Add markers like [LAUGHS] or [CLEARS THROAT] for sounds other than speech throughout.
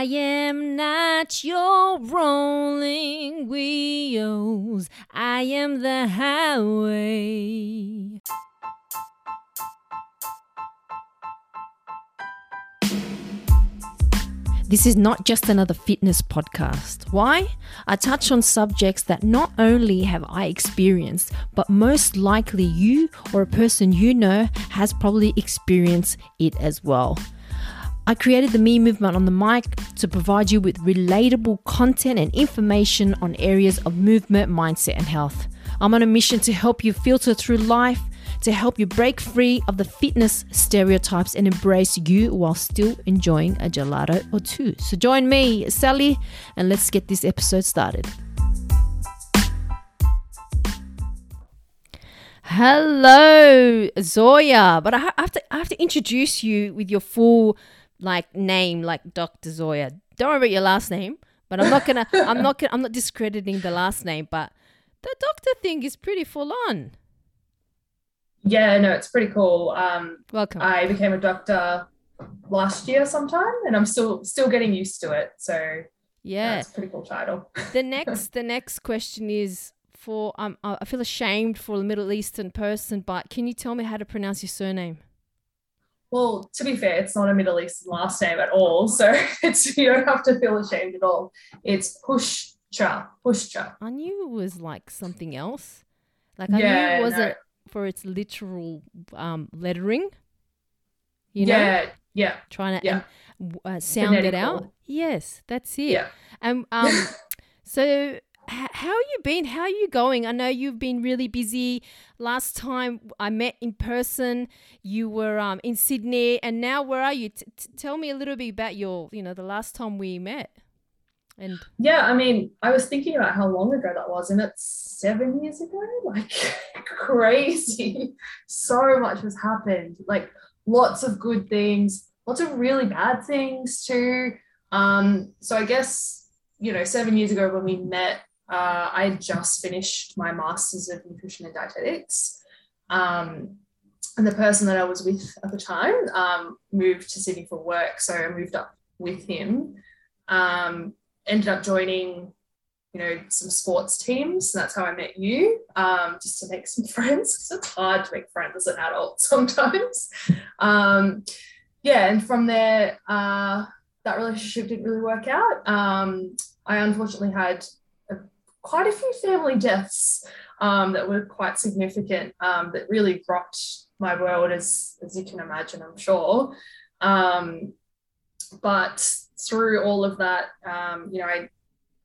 I am not your rolling wheels. I am the highway. This is not just another fitness podcast. Why? I touch on subjects that not only have I experienced, but most likely you or a person you know has probably experienced it as well. I created the Me Movement on the mic to provide you with relatable content and information on areas of movement, mindset, and health. I'm on a mission to help you filter through life to help you break free of the fitness stereotypes and embrace you while still enjoying a gelato or two. So join me, Sally, and let's get this episode started. Hello, Zoya. But I have to I have to introduce you with your full like name, like Dr. Zoya. Don't worry about your last name, but I'm not gonna I'm not gonna I'm not discrediting the last name, but the doctor thing is pretty full on. Yeah, no, it's pretty cool. Um, Welcome. I became a doctor last year sometime, and I'm still still getting used to it. So yeah, it's a pretty cool title. the next the next question is for um I feel ashamed for a Middle Eastern person, but can you tell me how to pronounce your surname? Well, to be fair, it's not a Middle Eastern last name at all, [LAUGHS] so it's you don't have to feel ashamed at all. It's Pushcha, Pushcha. I knew it was like something else. Like I yeah, knew it wasn't. No for its literal um, lettering. You know? Yeah, yeah. Trying to yeah. uh, sound Phonetical. it out. Yes, that's it. Yeah. And um, [LAUGHS] so how you been? How are you going? I know you've been really busy. Last time I met in person, you were um, in Sydney, and now where are you? T- t- tell me a little bit about your, you know, the last time we met. And yeah, I mean, I was thinking about how long ago that was, and it's seven years ago. Like [LAUGHS] crazy. so much has happened. Like lots of good things, lots of really bad things too. Um, so I guess, you know, seven years ago when we met, uh, I just finished my master's of nutrition and dietetics. Um, and the person that I was with at the time um, moved to Sydney for work. So I moved up with him. Um, ended up joining you know some sports teams and that's how i met you um, just to make some [LAUGHS] friends it's hard to make friends as an adult [LAUGHS] sometimes um, yeah and from there uh, that relationship didn't really work out um, i unfortunately had quite a few family deaths um, that were quite significant um, that really rocked my world as as you can imagine i'm sure um, but through all of that, um, you know, I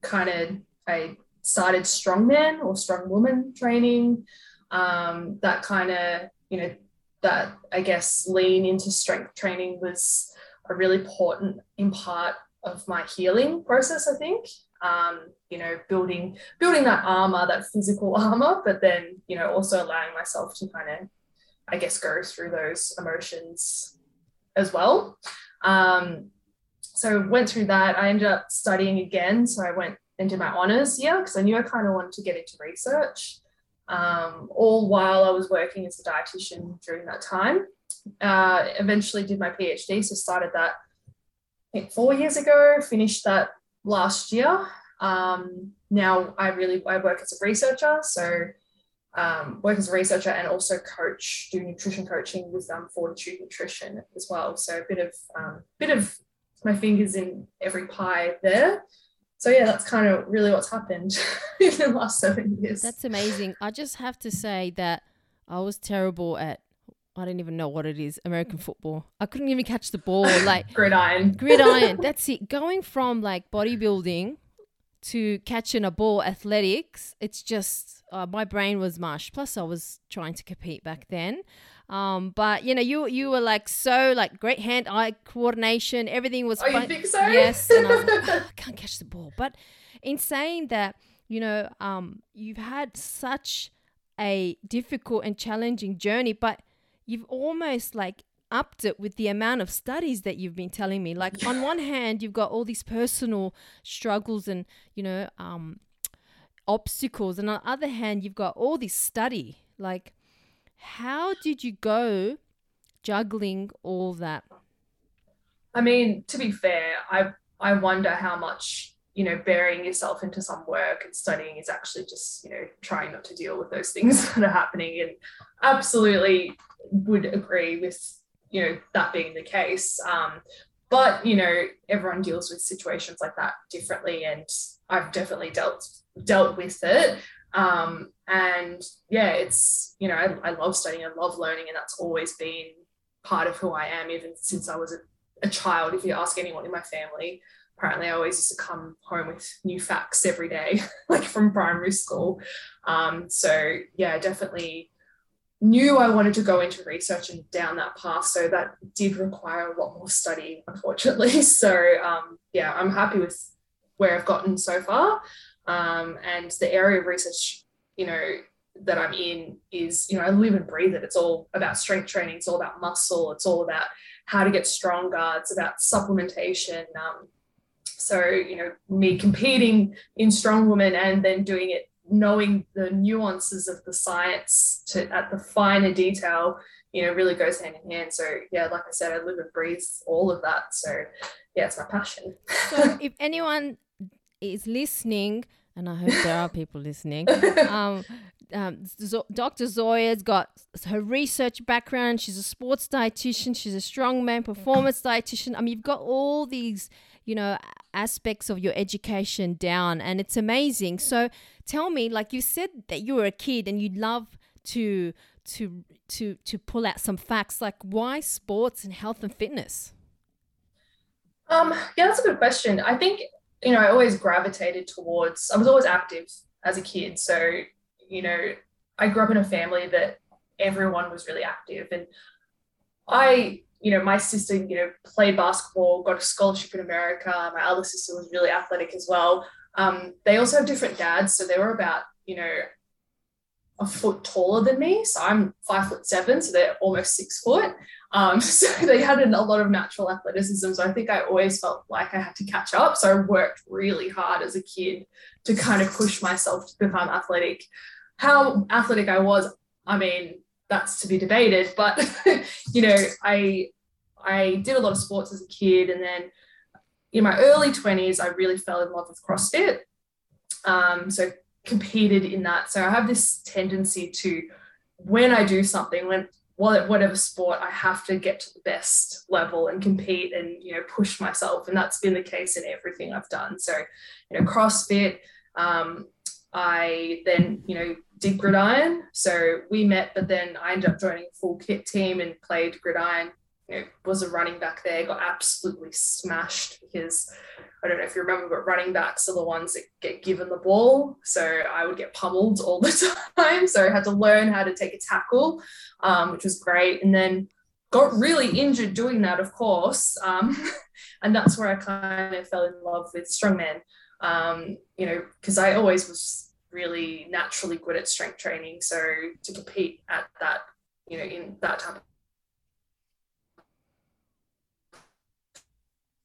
kind of I started strongman or strong woman training. Um, that kind of you know that I guess lean into strength training was a really important in part of my healing process. I think um, you know building building that armor, that physical [LAUGHS] armor, but then you know also allowing myself to kind of I guess go through those emotions as well. Um, so went through that. I ended up studying again. So I went and did my honors year because I knew I kind of wanted to get into research. Um, all while I was working as a dietitian during that time. Uh, eventually did my PhD, so started that I think four years ago, finished that last year. Um, now I really I work as a researcher, so um, work as a researcher and also coach, do nutrition coaching with um, Fortitude Nutrition as well. So a bit of um, bit of my fingers in every pie there. So yeah, that's kind of really what's happened [LAUGHS] in the last seven years. That's amazing. I just have to say that I was terrible at I don't even know what it is. American football. I couldn't even catch the ball. [LAUGHS] Like gridiron. Gridiron. That's it. Going from like bodybuilding to catching a ball athletics, it's just uh, my brain was mush. Plus, I was trying to compete back then. Um, but you know, you you were like so like great hand eye coordination. Everything was. Oh, fun. you think so? Yes. And I, like, oh, [LAUGHS] I can't catch the ball. But in saying that, you know, um, you've had such a difficult and challenging journey, but you've almost like upped it with the amount of studies that you've been telling me. Like on one hand, you've got all these personal struggles and you know um, obstacles, and on the other hand, you've got all this study. Like, how did you go juggling all that? I mean, to be fair, I I wonder how much you know burying yourself into some work and studying is actually just you know trying not to deal with those things [LAUGHS] that are happening. And absolutely would agree with you know that being the case. Um, but you know everyone deals with situations like that differently and i've definitely dealt dealt with it. Um, and yeah it's you know I, I love studying i love learning and that's always been part of who i am even since i was a, a child if you ask anyone in my family apparently I always used to come home with new facts every day, [LAUGHS] like from primary school. Um, so yeah, definitely knew I wanted to go into research and down that path. So that did require a lot more study, unfortunately. [LAUGHS] So um, yeah, I'm happy with where I've gotten so far. Um, and the area of research, you know, that I'm in is, you know, I live and breathe it. It's all about strength training. It's all about muscle. It's all about how to get stronger. It's about supplementation. Um, so, you know, me competing in strong woman and then doing it, knowing the nuances of the science to at the finer detail, you know, really goes hand in hand. So, yeah, like I said, I live and breathe all of that. So, yeah, it's my passion. so, if anyone is listening, and I hope there are people listening. [LAUGHS] Um, um, Dr. Zoya's got her research background. She's a sports dietitian. She's a strongman performance dietitian. I mean, you've got all these you know, aspects of your education down and it's amazing. So tell me, like you said that you were a kid and you'd love to to to to pull out some facts like why sports and health and fitness? Um, yeah, that's a good question. I think, you know, I always gravitated towards I was always active as a kid. So, you know, I grew up in a family that everyone was really active and I you know, my sister, you know, played basketball, got a scholarship in America. My other sister was really athletic as well. Um, they also have different dads, so they were about, you know, a foot taller than me. So I'm five foot seven, so they're almost six foot. Um, [LAUGHS] so they had a lot of natural athleticism. So I think I always felt like I had to catch up. So I worked really hard as a kid to kind of push myself to become athletic. How athletic I was, I mean, that's to be debated. But [LAUGHS] you know, I I did a lot of sports as a kid, and then in my early 20s, I really fell in love with CrossFit. Um, so competed in that. So I have this tendency to, when I do something, when whatever sport, I have to get to the best level and compete and you know push myself, and that's been the case in everything I've done. So, you know, CrossFit. Um, I then you know did gridiron. So we met, but then I ended up joining a full kit team and played gridiron know, was a running back there, got absolutely smashed because I don't know if you remember, but running backs are the ones that get given the ball. So I would get pummeled all the [LAUGHS] time. So I had to learn how to take a tackle, um, which was great. And then got really injured doing that, of course. Um, [LAUGHS] and that's where I kind of fell in love with strongman, um, you know, because I always was really naturally good at strength training. So to compete at that, you know, in that type of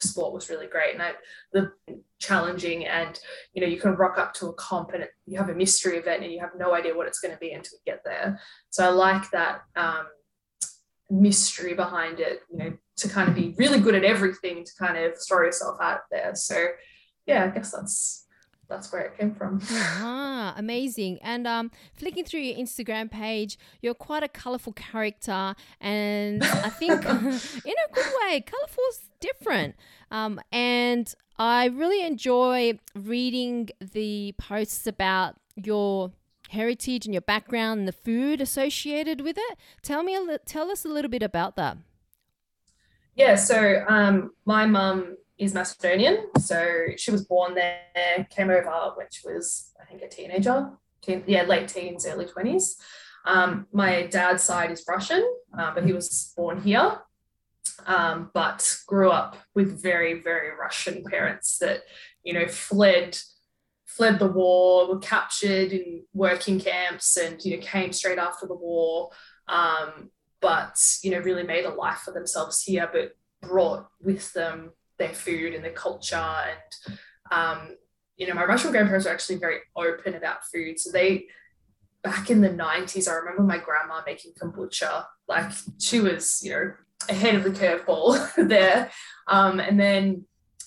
sport was really great. And I, the challenging and you know you can rock up to a comp and it, you have a mystery event and you have no idea what it's going to be until you get there. So i like that um, mystery behind it you know to kind of be really good at everything to kind of throw yourself out there. So yeah i guess that's that's where it came from. [LAUGHS] Ah, amazing. And um, flicking through your Instagram page, you're quite a colorful character, and I think [LAUGHS] [LAUGHS] in a good way, colorful's different. Um, and I really enjoy reading the posts about your heritage and your background and the food associated with it. Tell me, a tell us a little bit about that. Yeah, so um, my mum is Macedonian. So she was born there, came over when she was, I think, a teenager, teen, yeah, late teens, early 20s. Um, my dad's side is Russian, uh, but he was born here, um, but grew up with very, very Russian parents that, you know, fled fled the war, were captured in working camps, and you know came straight after the war. Um, but you know, really made a life for themselves here, but brought with them their food and their culture and um, you know my russian grandparents were actually very open about food. So they back in the 90s i remember my grandma making kombucha. Like she was you know ahead of the curveball [LAUGHS] there. Um, and then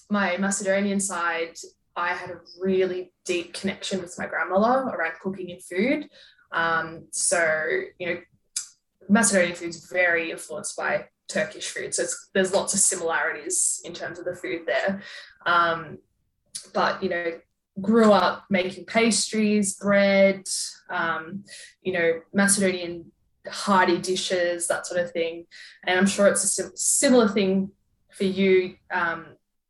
my Macedonian side, I had a really deep connection with my grandmother around cooking and food. Um, so, you know, Macedonian food is very influenced by Turkish food. So there's lots of similarities in terms of the food there. Um, but, you know, grew up making pastries, bread, um, you know, Macedonian hearty dishes, that sort of thing. And I'm sure it's a sim- similar thing for you. Um,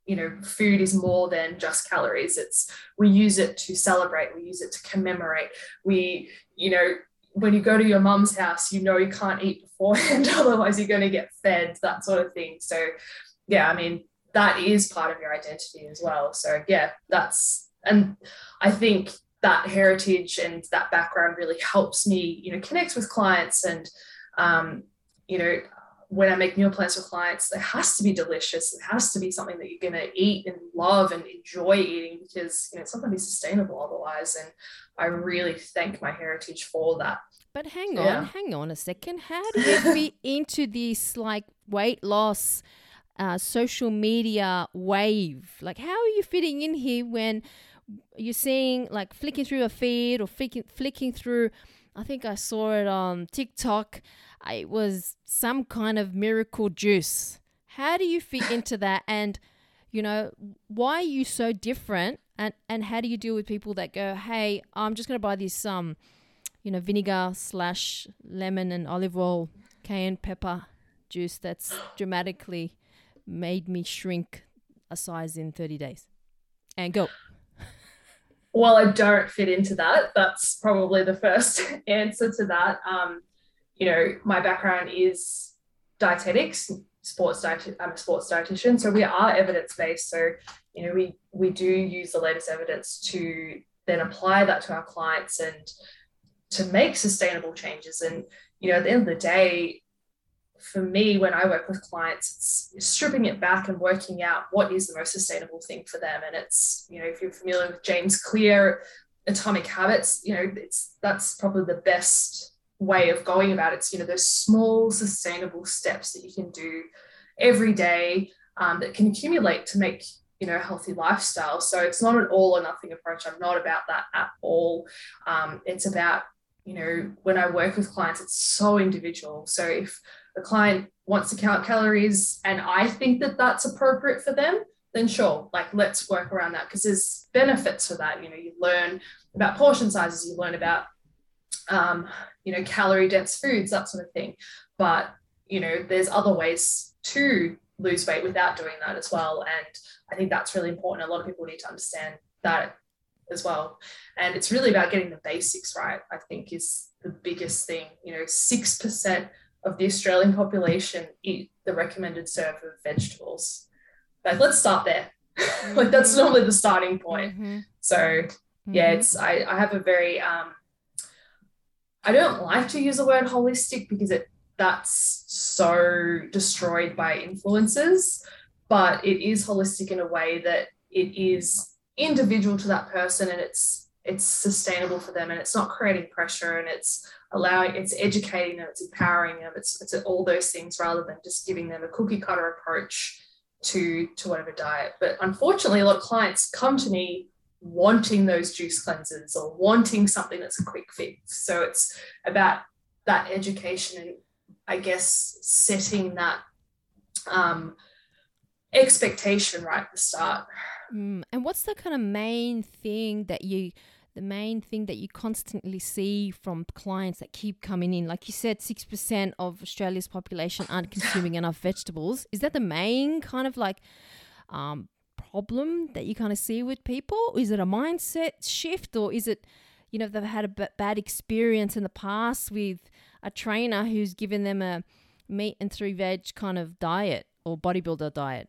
you know, food is more than just calories. It's we use it to celebrate, we use it to commemorate. We, you know, when you go to your mum's house, you know you can't eat beforehand, [LAUGHS] otherwise you're going to get fed, that sort of thing. So, yeah, I mean, that is part of your identity as well. So, yeah, that's, and I think that heritage and that background really helps me, you know, connect with clients and, um, you know, when I make meal plans for clients, it has to be delicious. It has to be something that you're going to eat and love and enjoy eating because you know it's not going to be sustainable otherwise. And I really thank my heritage for that. But hang on, yeah. hang on a second. How do you fit [LAUGHS] into this like weight loss, uh, social media wave? Like, how are you fitting in here when you're seeing like flicking through a feed or flicking flicking through? I think I saw it on TikTok it was some kind of miracle juice. How do you fit into that? And, you know, why are you so different? And, and how do you deal with people that go, hey, I'm just going to buy this, um, you know, vinegar slash lemon and olive oil, cayenne pepper juice that's dramatically made me shrink a size in 30 days? And go. Well, I don't fit into that. That's probably the first [LAUGHS] answer to that. Um, you know, my background is dietetics, sports diet. I'm a sports dietitian, so we are evidence based. So you know, we we do use the latest evidence to then apply that to our clients and to make sustainable changes. And you know, at the end of the day, for me, when I work with clients, it's stripping it back and working out what is the most sustainable thing for them. And it's, you know, if you're familiar with James Clear, Atomic Habits, you know, it's that's probably the best way of going about it. It's, you know, those small sustainable steps that you can do every day um, that can accumulate to make, you know, a healthy lifestyle. So it's not an all or nothing approach. I'm not about that at all. Um, it's about, you know, when I work with clients, it's so individual. So if the client wants to count calories and I think that that's appropriate for them, then sure, like let's work around that because there's benefits for that. You know, you learn about portion sizes, you learn about um, you know, calorie dense foods, that sort of thing. But, you know, there's other ways to lose weight without doing that as well. And I think that's really important. A lot of people need to understand that as well. And it's really about getting the basics right, I think is the biggest thing. You know, 6% of the Australian population eat the recommended serve of vegetables. Like, let's start there. [LAUGHS] like, that's mm-hmm. normally the starting point. Mm-hmm. So, yeah, mm-hmm. it's, I, I have a very, um, I don't like to use the word holistic because it that's so destroyed by influences, but it is holistic in a way that it is individual to that person and it's it's sustainable for them and it's not creating pressure and it's allowing it's educating them it's empowering them it's it's all those things rather than just giving them a cookie cutter approach to to whatever diet. But unfortunately a lot of clients come to me wanting those juice cleanses or wanting something that's a quick fix. So it's about that education and I guess setting that um, expectation right at the start. Mm. And what's the kind of main thing that you the main thing that you constantly see from clients that keep coming in like you said 6% of australia's population aren't consuming enough vegetables is that the main kind of like um, problem that you kind of see with people? Is it a mindset shift or is it, you know, they've had a b- bad experience in the past with a trainer who's given them a meat and three veg kind of diet or bodybuilder diet?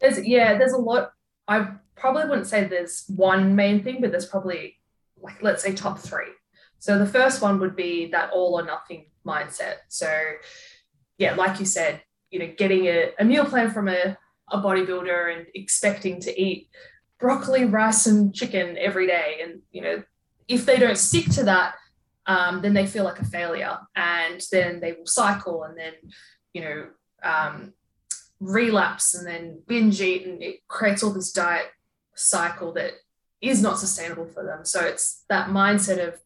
There's, yeah, there's a lot. I probably wouldn't say there's one main thing, but there's probably like, let's say top three. So the first one would be that all or nothing mindset. So, yeah, like you said, you know, getting a, a meal plan from a a bodybuilder and expecting to eat broccoli, rice, and chicken every day. And, you know, if they don't stick to that, um, then they feel like a failure and then they will cycle and then, you know, um, relapse and then binge eat and it creates all this diet cycle that is not sustainable for them so it's that mindset of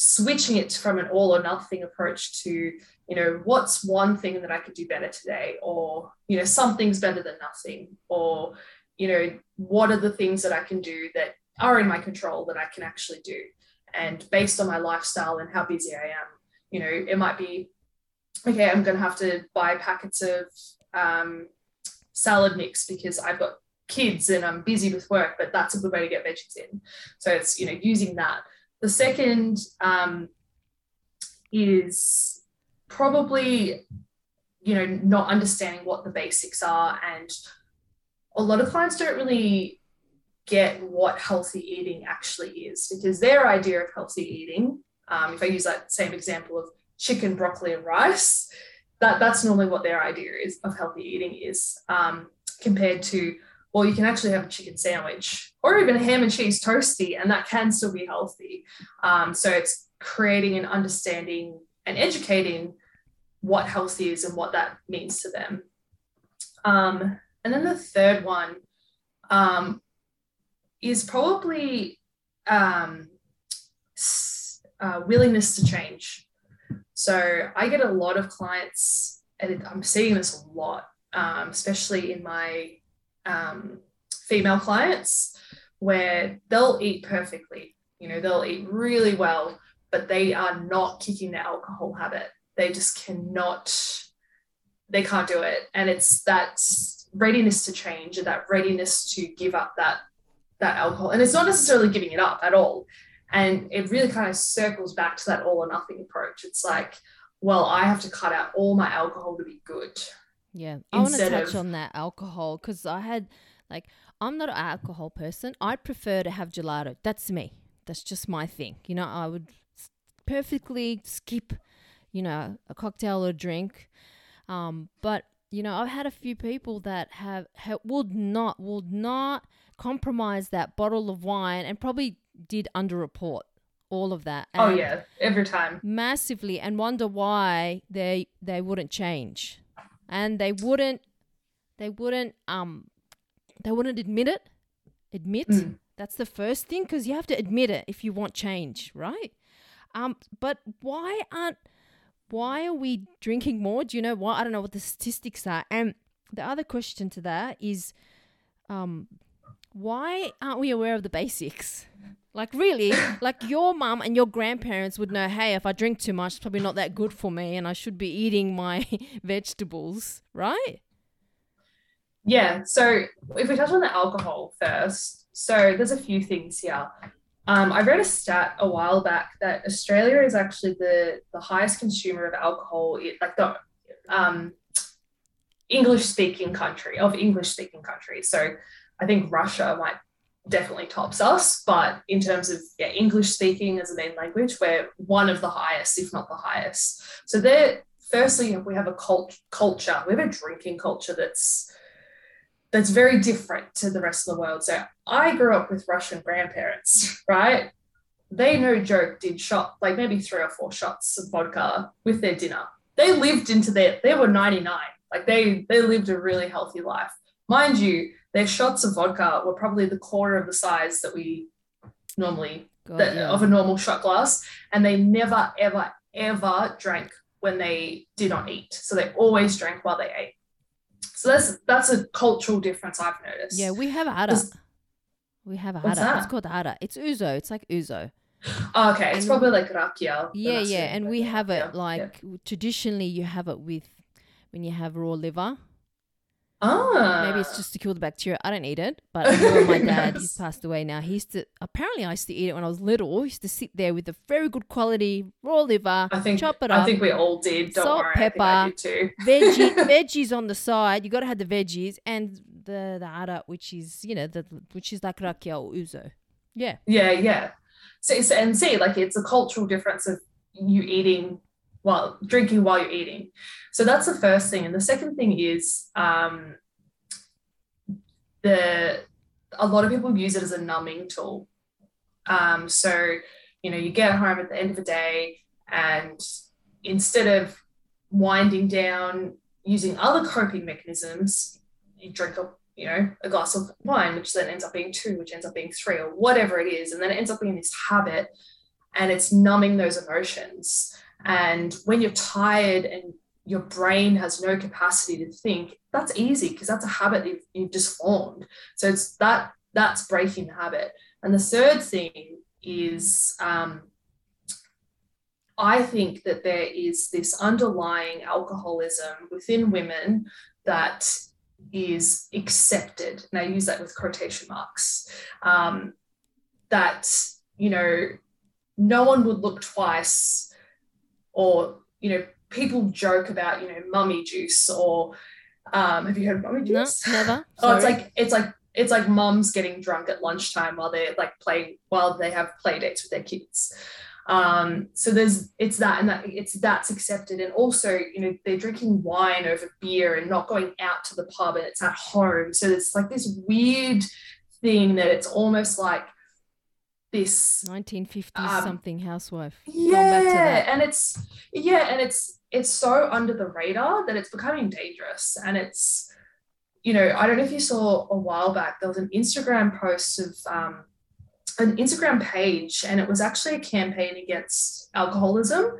switching it from an all or nothing approach to you know what's one thing that i could do better today? Or you know something's better than nothing. Or you know what are the things that i can do that are in my control that i can actually do? And based on my lifestyle and how busy i am you know it might be okay i'm going to have to buy packets of um, salad mix because i've got kids and i'm busy with work but that's a good way to get veggies in. So it's you know using that the second um, is probably, you know, not understanding what the basics are. And a lot of clients don't really get what healthy eating actually is because their idea of healthy eating, um, if I use that same example of chicken, broccoli, and rice, that, that's normally what their idea is of healthy eating is um, compared to well, you can actually have a chicken sandwich or even a ham and cheese toasty, and that can still be healthy. Um, so it's creating and understanding and educating what health is and what that means to them. Um, and then the third one um, is probably um, uh, willingness to change. So I get a lot of clients, and I'm seeing this a lot, um, especially in my um, female clients where they'll eat perfectly, you know, they'll eat really well, but they are not kicking the alcohol habit. They just cannot, they can't do it. And it's that readiness to change and that readiness to give up that that alcohol. And it's not necessarily giving it up at all. And it really kind of circles back to that all or nothing approach. It's like, well, I have to cut out all my alcohol to be good. Yeah, I want to touch of... on that alcohol because I had like I'm not an alcohol person. I prefer to have gelato. That's me. That's just my thing. You know, I would perfectly skip, you know, a cocktail or a drink. Um, but you know, I've had a few people that have, have would not would not compromise that bottle of wine and probably did underreport all of that. oh yeah, every time massively, and wonder why they they wouldn't change and they wouldn't they wouldn't um they wouldn't admit it. Admit? Mm. that's the first thing because you have to admit it if you want change right? Um but why aren't why are we drinking more? Do you know why? I don't know what the statistics are. And the other question to that is um why aren't we aware of the basics like really, like your mum and your grandparents would know, hey, if I drink too much, it's probably not that good for me and I should be eating my [LAUGHS] vegetables, right? Yeah. So if we touch on the alcohol first, so there's a few things here. Um, I read a stat a while back that Australia is actually the the highest consumer of alcohol, like the um, English speaking country of English speaking countries. So I think Russia might definitely tops us. But in terms of yeah, English speaking as a main language, we're one of the highest, if not the highest. So there, firstly, we have a cult- culture. We have a drinking culture that's that's very different to the rest of the world. So I grew up with Russian grandparents, [LAUGHS] right? They no joke did shot like maybe three or four shots of vodka with their dinner. They lived into their they were 99. Like they they lived a really healthy life. Mind you, their shots of vodka were probably the quarter of the size that we normally God, that, yeah. of a normal shot glass, and they never ever ever drank when they did not eat. So they always drank while they ate. So that's that's a cultural difference I've noticed. Yeah, we have ada. We have a hara. It's called ada. It's ouzo. It's like ouzo. Oh, okay, it's and probably like rakia. Yeah, yeah, and we have it like yeah. traditionally. You have it with when you have raw liver Ah. Maybe it's just to kill the bacteria. I don't eat it, but I [LAUGHS] remember my dad, he's passed away now. He used to, apparently, I used to eat it when I was little. He used to sit there with a very good quality raw liver, I think, chop it up. I think we all did. Don't salt, worry, pepper, veggie, [LAUGHS] veggies on the side. You got to have the veggies and the the ara, which is you know the which is like rakia or ouzo. Yeah. Yeah, yeah. So, so and see, like it's a cultural difference of you eating while drinking while you're eating. So that's the first thing. And the second thing is um, the a lot of people use it as a numbing tool. Um, so you know, you get home at the end of the day, and instead of winding down, using other coping mechanisms, you drink a you know a glass of wine, which then ends up being two, which ends up being three, or whatever it is, and then it ends up being this habit, and it's numbing those emotions. And when you're tired and your brain has no capacity to think, that's easy because that's a habit you've, you've just formed. So it's that that's breaking the habit. And the third thing is um, I think that there is this underlying alcoholism within women that is accepted. And I use that with quotation marks. Um, that, you know, no one would look twice or, you know, people joke about, you know, mummy juice or um, have you heard of mummy juice? No, never. [LAUGHS] oh, it's like it's like it's like moms getting drunk at lunchtime while they're like playing while they have play dates with their kids. Um, so there's it's that and that it's that's accepted. And also, you know, they're drinking wine over beer and not going out to the pub and it's at home. So it's like this weird thing that it's almost like this 1950s um, something housewife. Yeah, and it's yeah, and it's it's so under the radar that it's becoming dangerous. And it's, you know, I don't know if you saw a while back, there was an Instagram post of um, an Instagram page, and it was actually a campaign against alcoholism.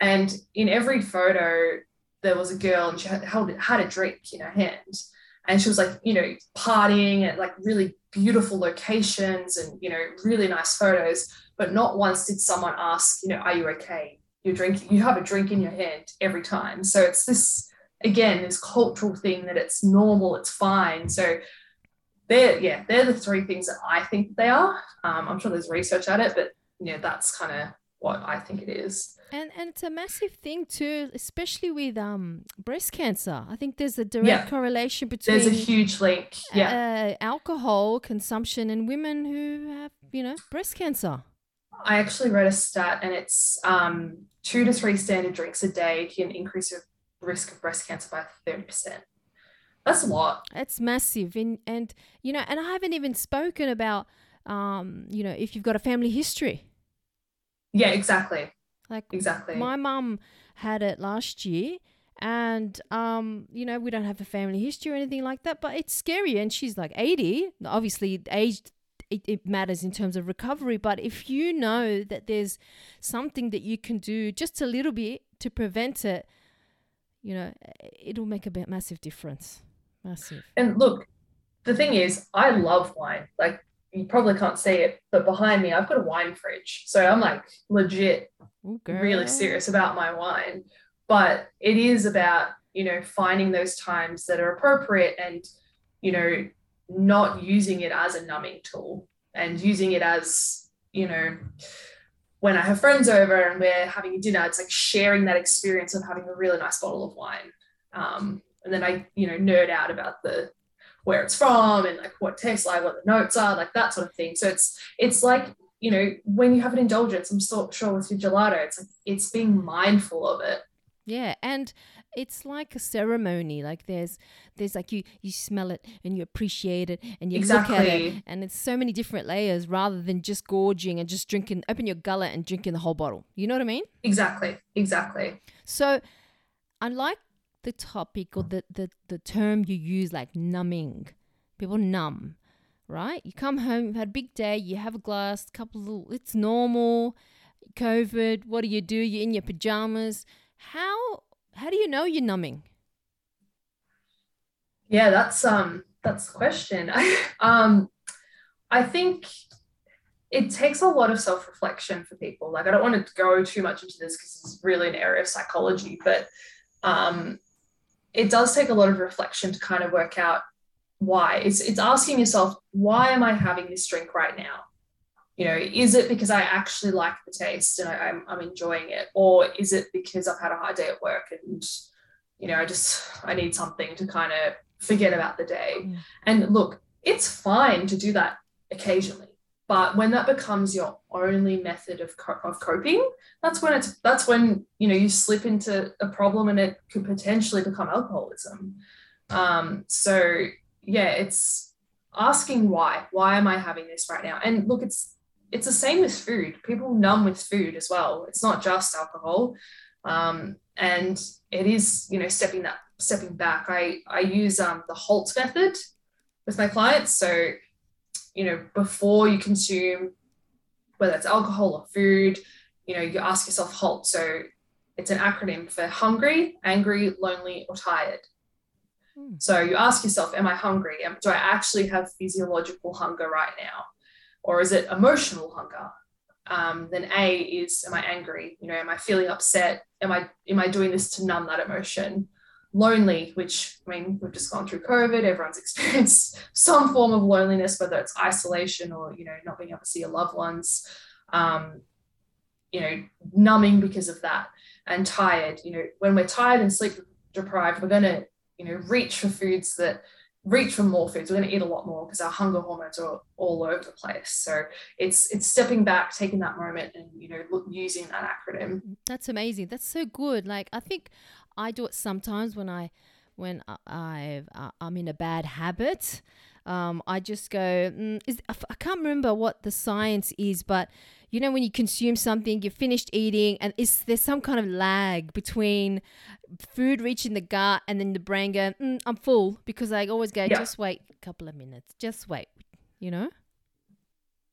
And in every photo, there was a girl and she had, held, had a drink in her hand. And she was like, you know, partying at like really beautiful locations and, you know, really nice photos. But not once did someone ask, you know, are you okay? You're drinking, you have a drink in your hand every time. So it's this, again, this cultural thing that it's normal, it's fine. So they're yeah they're the three things that I think they are. Um, I'm sure there's research at it, but yeah, that's kind of what I think it is. And and it's a massive thing too, especially with um breast cancer. I think there's a direct yeah. correlation between there's a huge link. Yeah, uh, alcohol consumption and women who have you know breast cancer. I actually read a stat, and it's um, two to three standard drinks a day can increase your risk of breast cancer by thirty percent. That's a lot. It's massive. And, and, you know, and I haven't even spoken about, um, you know, if you've got a family history. Yeah, exactly. Like, exactly. My mum had it last year. And, um, you know, we don't have a family history or anything like that, but it's scary. And she's like 80. Obviously, age it, it, matters in terms of recovery. But if you know that there's something that you can do just a little bit to prevent it, you know, it'll make a massive difference. Massive. And look, the thing is, I love wine. Like you probably can't see it, but behind me, I've got a wine fridge. So I'm like legit, Ooh, really serious about my wine. But it is about, you know, finding those times that are appropriate and, you know, not using it as a numbing tool and using it as, you know, when I have friends over and we're having dinner, it's like sharing that experience of having a really nice bottle of wine. Um, and then I, you know, nerd out about the where it's from and like what it tastes like, what the notes are, like that sort of thing. So it's it's like you know when you have an indulgence, I'm so, sure with your gelato, it's like it's being mindful of it. Yeah, and it's like a ceremony. Like there's there's like you you smell it and you appreciate it and you exactly. look at it and it's so many different layers rather than just gorging and just drinking open your gullet and drinking the whole bottle. You know what I mean? Exactly. Exactly. So unlike the topic or the, the, the term you use, like numbing. People numb, right? You come home, you've had a big day, you have a glass, couple of, it's normal. COVID, what do you do? You're in your pajamas. How how do you know you're numbing? Yeah, that's um that's the question. [LAUGHS] um I think it takes a lot of self-reflection for people. Like I don't want to go too much into this because it's really an area of psychology, but um it does take a lot of reflection to kind of work out why. It's it's asking yourself, why am I having this drink right now? You know, is it because I actually like the taste and I, am I'm, I'm enjoying it, or is it because I've had a hard day at work and you know I just I need something to kind of forget about the day? Mm. And look, it's fine to do that occasionally but when that becomes your only method of, co- of coping that's when it's that's when you know you slip into a problem and it could potentially become alcoholism um, so yeah it's asking why why am i having this right now and look it's it's the same with food people numb with food as well it's not just alcohol um, and it is you know stepping that stepping back, I I use um, the HALT method with my clients. So, you know, before you consume, whether it's alcohol or food, you know, you ask yourself HALT. So it's an acronym for hungry, angry, lonely, or tired. Hmm. So you ask yourself, am I hungry? Do I actually have physiological hunger right now? Or is it emotional hunger? Um, then A is, am I angry? You know, am I feeling upset? Am I am I doing this to numb that emotion? Lonely, which I mean, we've just gone through COVID. Everyone's [LAUGHS] experienced some form of loneliness, whether it's isolation or you know not being able to see your loved ones. Um, you know, numbing because of that, and tired. You know, when we're tired and sleep deprived, we're going to you know reach for foods that reach for more foods. We're going to eat a lot more because our hunger hormones are all over the place. So it's it's stepping back, taking that moment, and you know using that acronym. That's amazing. That's so good. Like I think I do it sometimes when I when I I'm in a bad habit. Um, I just go. Mm, is, I can't remember what the science is, but you know when you consume something, you've finished eating, and is there's some kind of lag between food reaching the gut and then the brain going, mm, I'm full because I always go, yeah. just wait a couple of minutes, just wait, you know?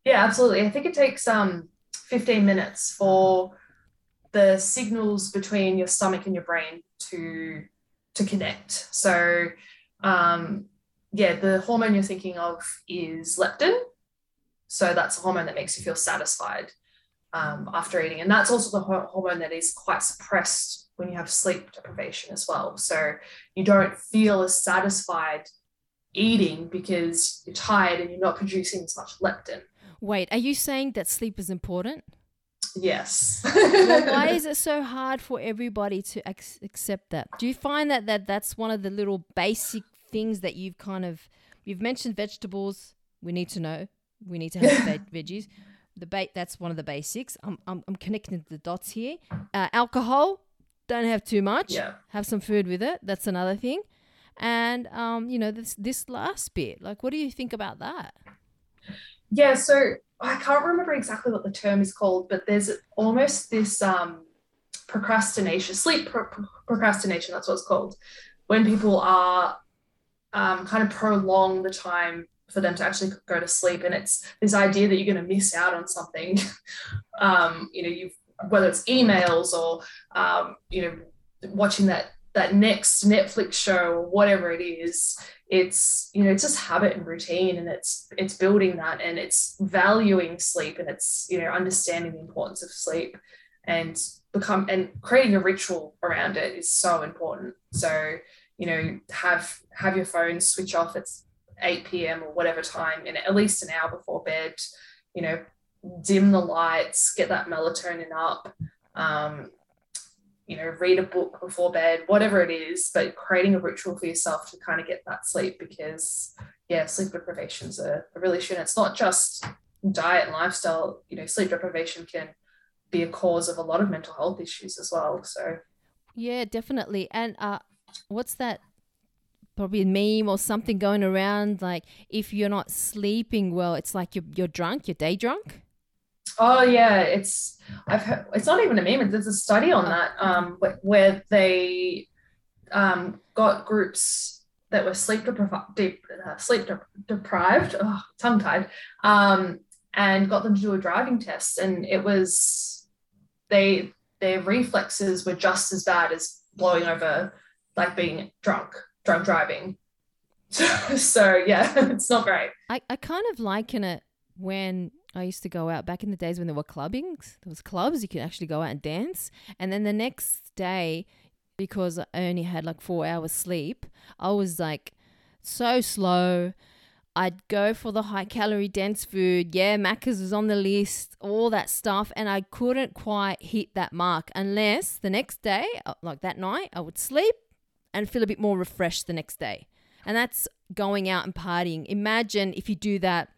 Yeah, absolutely. I think it takes um 15 minutes for the signals between your stomach and your brain to to connect. So um yeah, the hormone you're thinking of is leptin. So that's a hormone that makes you feel satisfied um, after eating. And that's also the hormone that is quite suppressed when you have sleep deprivation as well. So you don't feel as satisfied eating because you're tired and you're not producing as much leptin. Wait, are you saying that sleep is important? Yes. well, why [LAUGHS] is it so hard for everybody to ac- accept that? Do you find that, that that's one of the little basic things that you've kind of you've mentioned vegetables? We need to know we need to have veg- [LAUGHS] veggies. The bait that's one of the basics. I'm I'm, I'm connecting the dots here. Uh, alcohol, don't have too much. Yeah. Have some food with it. That's another thing. And um, you know this this last bit, like, what do you think about that? Yeah, so I can't remember exactly what the term is called, but there's almost this um, procrastination, sleep pro- procrastination. That's what it's called. When people are um, kind of prolong the time for them to actually go to sleep. And it's this idea that you're going to miss out on something. [LAUGHS] Um, you know you whether it's emails or um, you know watching that that next netflix show or whatever it is it's you know it's just habit and routine and it's it's building that and it's valuing sleep and it's you know understanding the importance of sleep and become and creating a ritual around it is so important. So you know have have your phone switch off. It's 8 p.m. or whatever time, in at least an hour before bed, you know, dim the lights, get that melatonin up, um, you know, read a book before bed, whatever it is, but creating a ritual for yourself to kind of get that sleep because, yeah, sleep deprivation is a, a real issue. And it's not just diet and lifestyle, you know, sleep deprivation can be a cause of a lot of mental health issues as well. So, yeah, definitely. And uh, what's that probably a meme or something going around like if you're not sleeping well it's like you're, you're drunk you're day drunk oh yeah it's i've heard, it's not even a meme there's a study on oh. that um where they um got groups that were sleep deprived deep, uh, sleep de- deprived oh, tongue tied um and got them to do a driving test and it was they their reflexes were just as bad as blowing over like being drunk drunk driving. [LAUGHS] so yeah, [LAUGHS] it's not great. I, I kind of liken it when I used to go out back in the days when there were clubbings. There was clubs you could actually go out and dance, and then the next day, because I only had like four hours sleep, I was like so slow. I'd go for the high calorie dense food. Yeah, Macca's was on the list, all that stuff. And I couldn't quite hit that mark unless the next day, uh, like that night, I would sleep and feel a bit more refreshed the next day. And that's going out and partying. Imagine if you do that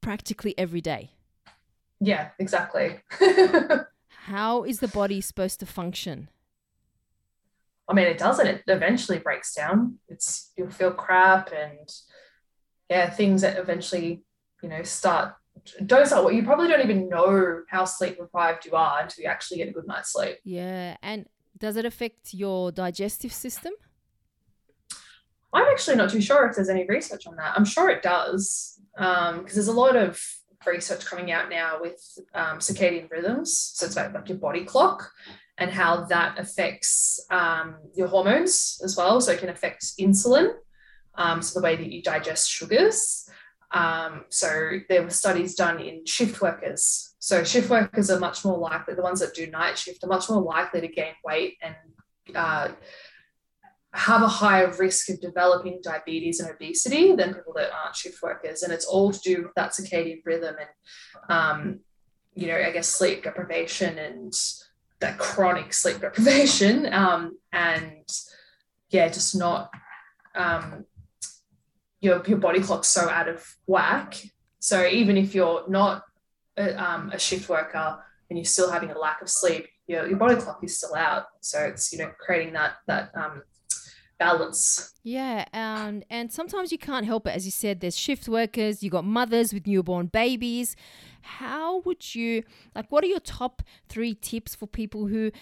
practically every day. Yeah, exactly. [LAUGHS] How is the body supposed to function? I mean, it doesn't. It eventually breaks down. It's you'll feel crap and yeah, things that eventually, you know, start don't start what you probably don't even know how sleep deprived you are until you actually get a good night's sleep. Yeah. And Does it affect your digestive system? I'm actually not too sure if there's any research on that. I'm sure it does, because um, there's a lot of research coming out now with um, circadian rhythms. So it's about like your body clock and how that affects um, your hormones as well. So it can affect insulin, um, so the way that you digest sugars. Um, so there were studies done in shift workers. So shift workers are much more likely, the ones that do night shift are much more likely to gain weight and uh, have a higher risk of developing diabetes and obesity than people that aren't shift workers. And it's all to do with that circadian rhythm and, um, you know, I guess sleep deprivation and that chronic sleep [LAUGHS] deprivation. Um, and yeah, just not, um, your, your body clock's so out of whack. So even if you're not a, um, a shift worker and you're still having a lack of sleep, your, your body clock is still out. So it's, you know, creating that, that, um, balance. Yeah, um, and sometimes you can't help it. As you said, there's shift workers, you got mothers with newborn babies. How would you, like, what are your top three tips for people who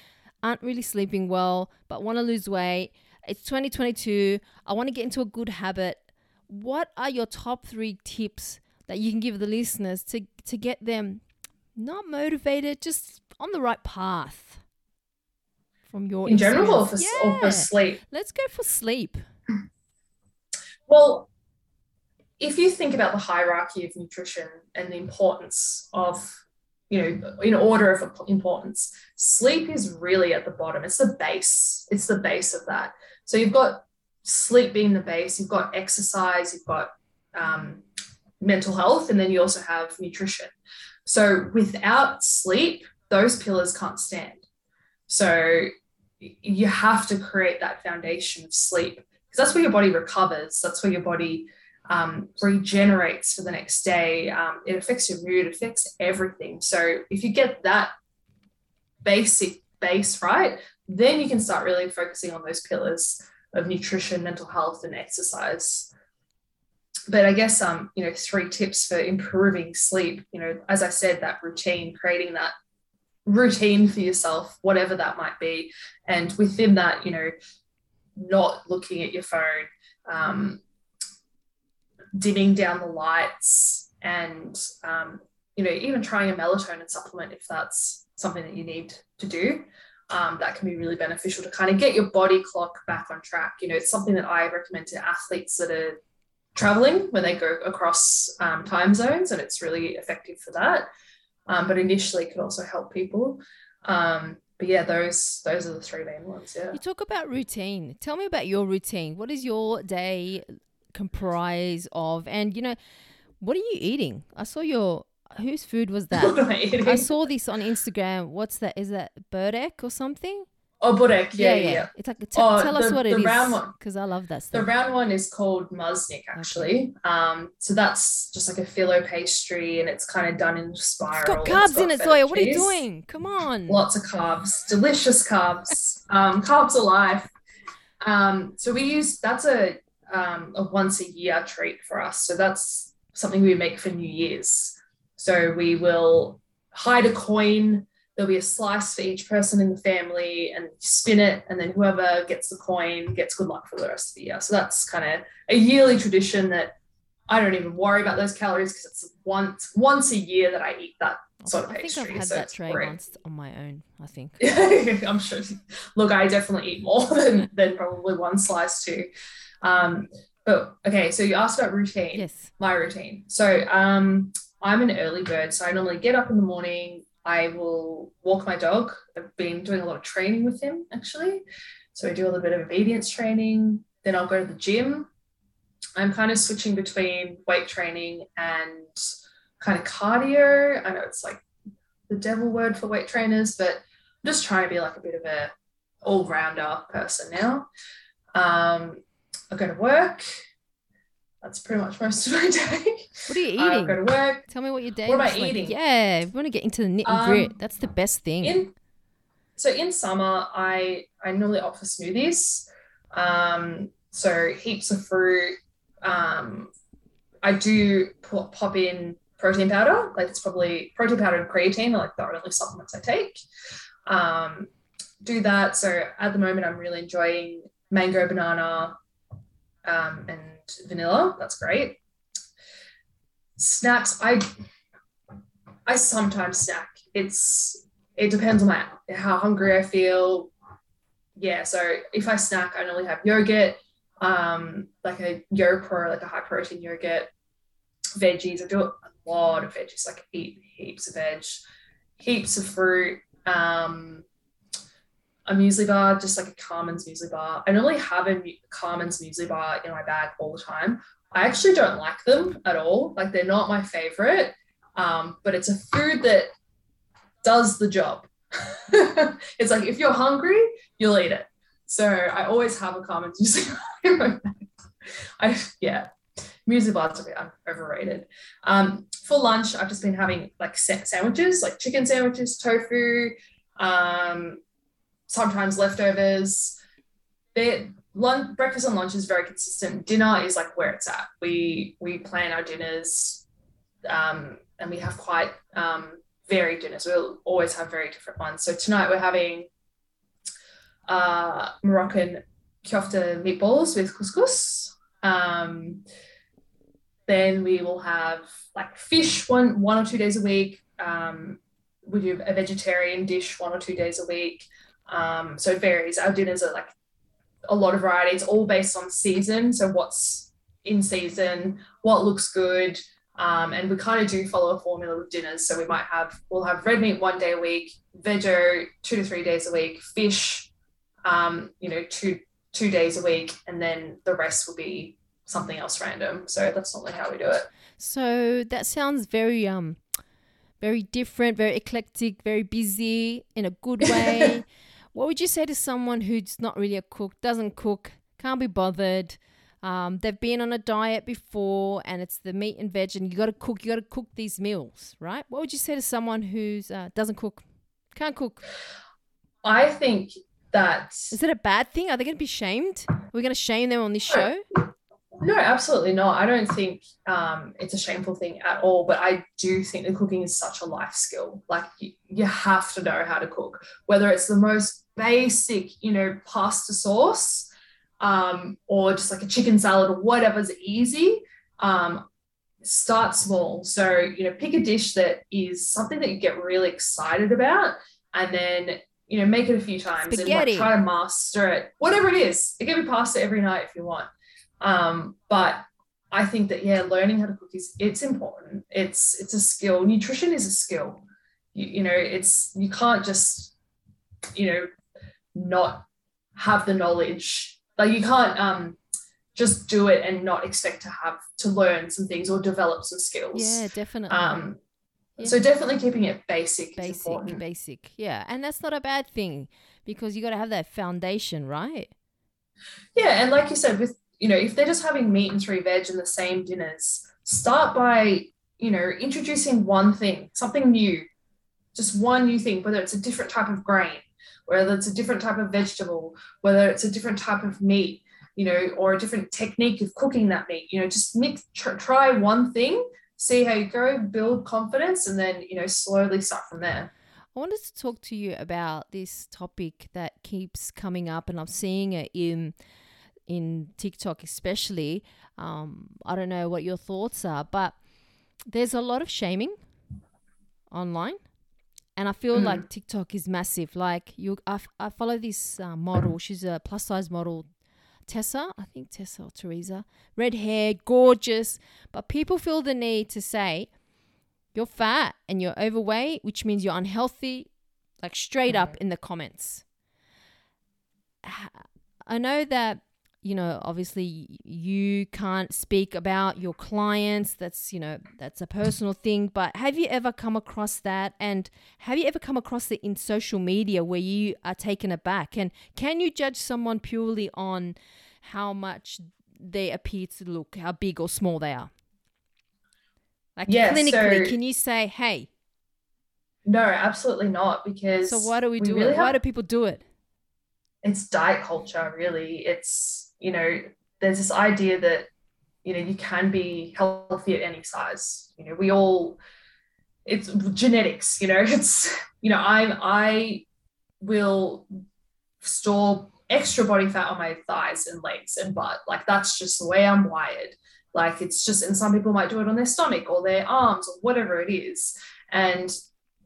aren't really sleeping well but want to lose weight? It's 2022. I want to get into a good habit. What are your top three tips that you can give the listeners to, to get them not motivated, just on the right path? from your in general or for, yeah. or for sleep? Let's go for sleep. [CLEARS THROAT] Well, if you think about the hierarchy of nutrition and the importance of, you know, in order of importance, sleep is really at the bottom. It's the base. It's the base of that. So you've got sleep being the base, you've got exercise, you've got um, mental health, and then you also have nutrition. So without sleep, those pillars can't stand. So you have to create that foundation of sleep because that's where your body recovers. That's where your body um, regenerates for the next day. Um, it affects your mood, it affects everything. So if you get that basic base right, then you can start really focusing on those pillars of nutrition, mental health, and exercise. But I guess um, you know, three tips for improving sleep. You know, as I said, that routine, creating that routine for yourself, whatever that might be. And within that, you know, not looking at your phone, um, dimming down the lights, and, um, you know, even trying a melatonin supplement if that's something that you need to do. Um, that can be really beneficial to kind of get your body clock back on track. You know, it's something that I recommend to athletes that are traveling when they go across um, time zones, and it's really effective for that um, but initially could also help people. Um, but yeah, those those are the three main ones. Yeah. You talk about routine. Tell me about your routine. What does your day comprise of? And you know, what are you eating? I saw your whose food was that? [LAUGHS] I, I, saw this on Instagram. What's that? Is that burek or something? Oh, burek. Yeah, yeah. yeah. It's like, t- oh, tell the, us what it is. Because I love that stuff. The round one is called maznik, actually. Okay. Um, so that's just like a filo pastry and it's kind of done in spiral. It's got carbs in it, Zoya. What are you doing? Come on. Lots of carbs. Delicious carbs. [LAUGHS] um, carbs are life. Um, so we use, that's a, um, a once a year treat for us. So that's something we make for New Year's. So we will hide a coin there'll be a slice for each person in the family and spin it and then whoever gets the coin gets good luck for the rest of the year so that's kind of a yearly tradition that i don't even worry about those calories because it's once once a year that i eat that sort of pastry. I think I've had so that tray great. once on my own. I think. [LAUGHS] I'm sure. Look, I definitely eat more [LAUGHS] than, than probably one slice too. Um, but okay, so you asked about routine. Yes. My routine. So um, I'm an early bird, so I normally get up in the morning, I will walk my dog. I've been doing a lot of training with him actually. So I do a little bit of obedience training. Then I'll go to the gym. I'm kind of switching between weight training and kind of cardio. I know it's like the devil word for weight trainers, but I'm just trying to be like a bit of a all-rounder person now. Um, I go to work that's pretty much most of my day. What are you [LAUGHS] eating? I go to work. Tell me what your day. What am I like. eating? Yeah, we want to get into the nit and grit. Um, That's the best thing. In, so in summer, I I normally opt for smoothies. Um, so heaps of fruit. Um, I do pop, pop in protein powder. Like it's probably protein powder and creatine are like the only supplements I take. Um, do that. So at the moment, I'm really enjoying mango, banana, um, and vanilla. That's great. Snacks, I I sometimes snack. It's it depends on my how hungry I feel. Yeah, so if I snack, I normally have yogurt, um, like a yogurt or like a high protein yogurt, veggies. I do a lot of veggies, like eat heaps of veg, heaps of fruit. Um, a muesli bar, just like a Carman's muesli bar. I normally have a Carman's muesli bar in my bag all the time. I actually don't like them at all. Like they're not my favorite, um, but it's a food that does the job. [LAUGHS] it's like if you're hungry, you'll eat it. So I always have a Carman's [LAUGHS] muesli bar in my bag. I yeah, muesli bars are overrated. Um, for lunch, I've just been having like sandwiches, like chicken sandwiches, tofu, um, sometimes leftovers. They, lunch, breakfast and lunch is very consistent. Dinner is like where it's at. We we plan our dinners, um, and we have quite um, varied dinners. We'll always have very different ones. So tonight we're having uh, Moroccan kofta meatballs with couscous. Um, then we will have like fish one one or two days a week. Um, we do a vegetarian dish one or two days a week. Um, so it varies. Our dinners are like a lot of variety. It's all based on season. So what's in season, what looks good. Um, and we kind of do follow a formula with dinners. So we might have, we'll have red meat one day a week, veggie two to three days a week, fish, um, you know, two, two days a week. And then the rest will be something else random. So that's normally how we do it. So that sounds very, um, very different, very eclectic, very busy in a good way. [LAUGHS] What would you say to someone who's not really a cook, doesn't cook, can't be bothered? Um, they've been on a diet before and it's the meat and veg, and you got to cook. You got to cook these meals, right? What would you say to someone who's uh, doesn't cook, can't cook? I think that is it a bad thing? Are they going to be shamed? Are we going to shame them on this show? No, absolutely not. I don't think um, it's a shameful thing at all. But I do think that cooking is such a life skill. Like you, you have to know how to cook, whether it's the most basic, you know, pasta sauce um, or just like a chicken salad or whatever's easy. Um, start small. So, you know, pick a dish that is something that you get really excited about and then, you know, make it a few times Spaghetti. and like, try to master it. Whatever it is, it can be pasta every night if you want. Um, but I think that yeah, learning how to cook is it's important. It's it's a skill. Nutrition is a skill. You, you know, it's you can't just you know not have the knowledge. Like you can't um just do it and not expect to have to learn some things or develop some skills. Yeah, definitely. Um, yeah. So definitely keeping it basic. Basic, basic. Yeah, and that's not a bad thing because you got to have that foundation, right? Yeah, and like you said, with you know, if they're just having meat and three veg and the same dinners, start by, you know, introducing one thing, something new, just one new thing, whether it's a different type of grain, whether it's a different type of vegetable, whether it's a different type of meat, you know, or a different technique of cooking that meat, you know, just mix, tr- try one thing, see how you go, build confidence, and then, you know, slowly start from there. I wanted to talk to you about this topic that keeps coming up, and I'm seeing it in in TikTok, especially. Um, I don't know what your thoughts are, but there's a lot of shaming online. And I feel mm. like TikTok is massive. Like you, I, I follow this uh, model. She's a plus size model, Tessa. I think Tessa or Teresa. Red hair, gorgeous. But people feel the need to say, you're fat and you're overweight, which means you're unhealthy, like straight up in the comments. I know that you know, obviously you can't speak about your clients. That's, you know, that's a personal [LAUGHS] thing. But have you ever come across that? And have you ever come across it in social media where you are taken aback? And can you judge someone purely on how much they appear to look, how big or small they are? Like yeah, clinically, so, can you say, hey? No, absolutely not. Because so why do we do really it? Have, why do people do it? It's diet culture, really. It's you know, there's this idea that, you know, you can be healthy at any size. You know, we all, it's genetics, you know, [LAUGHS] it's, you know, I'm, I will store extra body fat on my thighs and legs and butt. Like that's just the way I'm wired. Like it's just, and some people might do it on their stomach or their arms or whatever it is. And,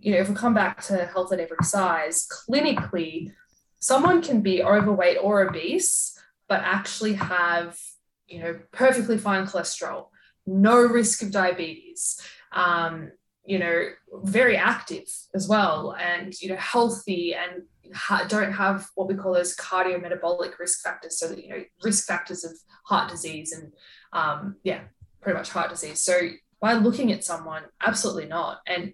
you know, if we come back to health at every size, clinically, someone can be overweight or obese, but actually have, you know, perfectly fine cholesterol, no risk of diabetes, um, you know, very active as well, and, you know, healthy and ha- don't have what we call those cardiometabolic risk factors. So, that, you know, risk factors of heart disease and, um, yeah, pretty much heart disease. So, by looking at someone, absolutely not. And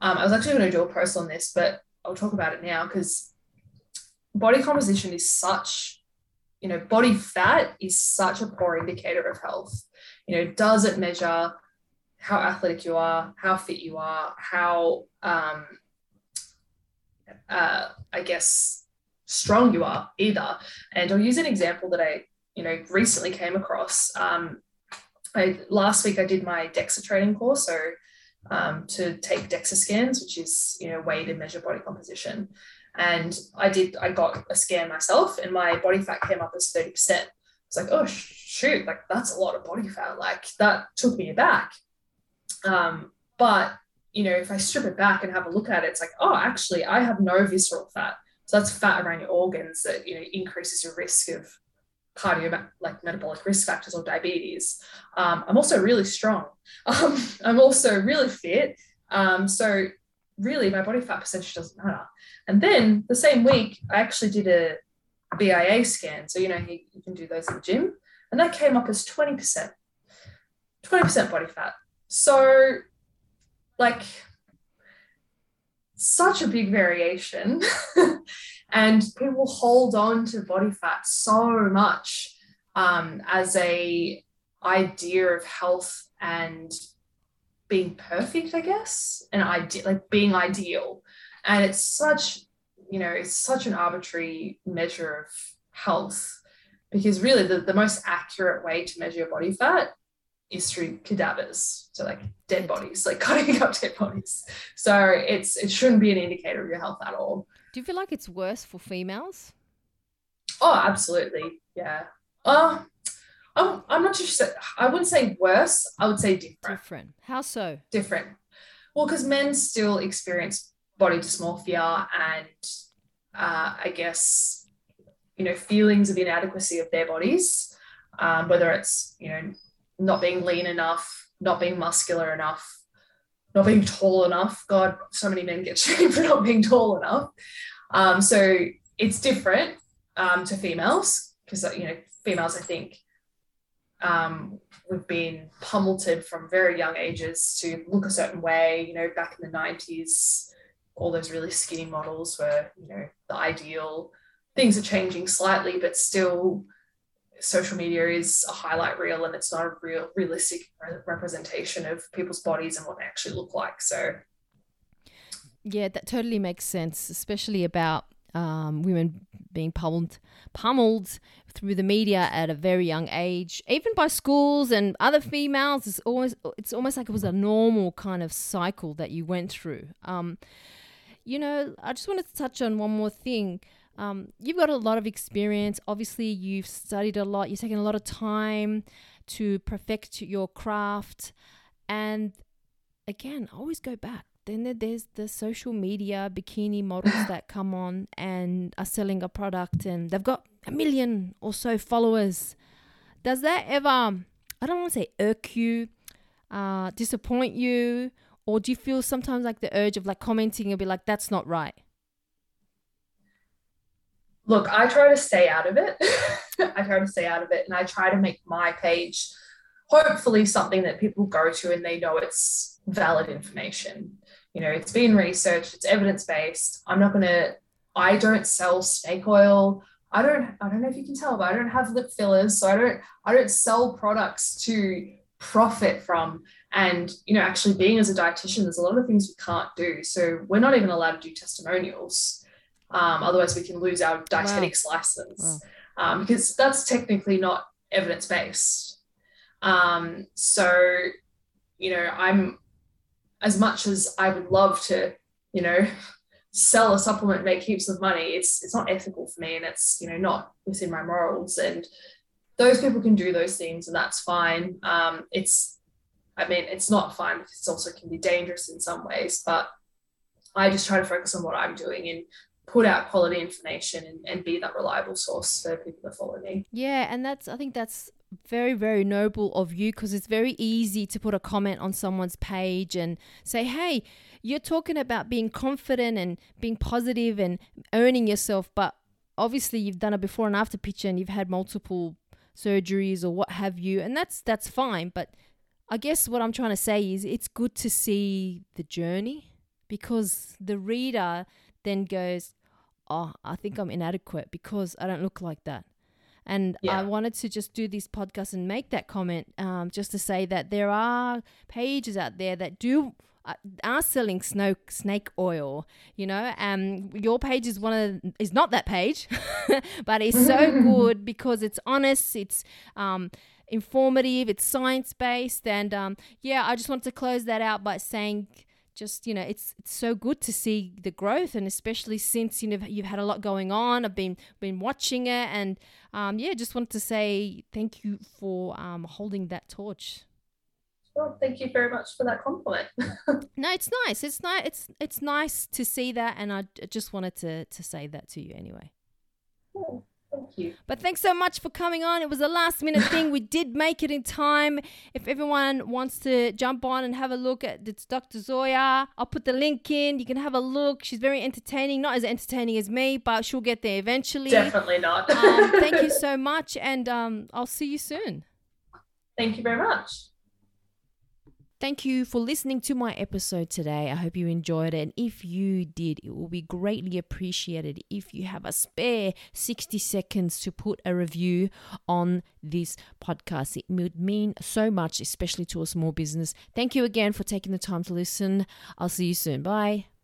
um, I was actually going to do a post on this, but I'll talk about it now because body composition is such, you know, body fat is such a poor indicator of health. You know, does it measure how athletic you are, how fit you are, how, um, uh, I guess, strong you are either. And I'll use an example that I, you know, recently came across. Um, I, last week I did my DEXA training course, so um, to take DEXA scans, which is you know way to measure body composition. And I did, I got a scan myself, and my body fat came up as thirty percent. It's like, oh shoot, like that's a lot of body fat. Like that took me aback. Um, but you know, if I strip it back and have a look at it, it's like, oh, actually, I have no visceral fat. So that's fat around your organs that you know increases your risk of cardio like metabolic risk factors or diabetes. Um, I'm also really strong. [LAUGHS] Um, I'm also really fit. Um, so really, my body fat percentage doesn't matter. And then the same week, I actually did a BIA scan. So you know you, you can do those in the gym, and that came up as 20%. 20% body fat. So, like, such a big variation. [LAUGHS] and people hold on to body fat so much um, as a idea of health and being perfect, I guess, and idea like being ideal. And it's such, you know, it's such an arbitrary measure of health because really the, the most accurate way to measure your body fat is through cadavers, so like dead bodies, like [LAUGHS] cutting up dead bodies. So it's it shouldn't be an indicator of your health at all. Do you feel like it's worse for females? Oh, absolutely. Yeah. Uh, I'm, I'm not sure. I wouldn't say worse. I would say different. Different. How so? Different. Well, because men still experience body dysmorphia and uh, I guess, you know, feelings of inadequacy of their bodies, um, whether it's, you know, not being lean enough, not being muscular enough, not being tall enough. God, so many men get [LAUGHS] shamed for not being tall enough. Um, so it's different um, to females because you know females, I think, um, we've been pummeled from very young ages to look a certain way. You know, back in the nineties, all those really skinny models were you know the ideal. Things are changing slightly, but still social media is a highlight reel and it's not a real realistic representation of people's bodies and what they actually look like so yeah that totally makes sense especially about um, women being pummeled pummeled through the media at a very young age even by schools and other females it's always it's almost like it was a normal kind of cycle that you went through um, you know i just wanted to touch on one more thing um, you've got a lot of experience. Obviously, you've studied a lot. You've taken a lot of time to perfect your craft. And again, always go back. Then there's the social media bikini models that come on and are selling a product and they've got a million or so followers. Does that ever, I don't want to say irk you, uh, disappoint you? Or do you feel sometimes like the urge of like commenting and be like, that's not right? look, I try to stay out of it. [LAUGHS] I try to stay out of it and I try to make my page hopefully something that people go to and they know it's valid information. You know, it's been researched, it's evidence based. I'm not going to, I don't sell snake oil. I don't, I don't know if you can tell, but I don't have lip fillers. So I don't, I don't sell products to profit from. And, you know, actually being as a dietitian, there's a lot of things we can't do. So we're not even allowed to do testimonials um, otherwise, we can lose our dietetics wow. license wow. Um, because that's technically not evidence based. Um, so, you know, I'm as much as I would love to, you know, sell a supplement, make heaps of money. It's it's not ethical for me, and it's you know not within my morals. And those people can do those things, and that's fine. Um, it's, I mean, it's not fine because it also can be dangerous in some ways. But I just try to focus on what I'm doing and put out quality information and, and be that reliable source for people that follow me. Yeah, and that's I think that's very very noble of you because it's very easy to put a comment on someone's page and say, "Hey, you're talking about being confident and being positive and owning yourself, but obviously you've done a before and after picture and you've had multiple surgeries or what have you, and that's that's fine, but I guess what I'm trying to say is it's good to see the journey because the reader then goes, Oh, I think I'm inadequate because I don't look like that. And Yeah. I wanted to just do this podcast and make that comment um, just to say that there are pages out there that do. Uh, are selling snake snake oil, you know. Um, your page is one of is not that page, [LAUGHS] but it's so [LAUGHS] good because it's honest. It's um, informative. It's science based, and um, yeah, I just wanted to close that out by saying just you know it's it's so good to see the growth and especially since you know you've had a lot going on i've been been watching it and um yeah just wanted to say thank you for um holding that torch. Well, thank you very much for that compliment. [LAUGHS] no it's nice it's nice it's it's nice to see that and i just wanted to to say that to you anyway. Thank you. But thanks so much for coming on. It was a last minute thing. We did make it in time. If everyone wants to jump on and have a look at it's Dr. Zoya, I'll put the link in. You can have a look. She's very entertaining, not as entertaining as me, but she'll get there eventually. Definitely not. Um, thank you [LAUGHS] so much, and um, I'll see you soon. Thank you very much. Thank you for listening to my episode today. I hope you enjoyed it. And if you did, it will be greatly appreciated if you have a spare 60 seconds to put a review on this podcast. It would mean so much, especially to a small business. Thank you again for taking the time to listen. I'll see you soon. Bye.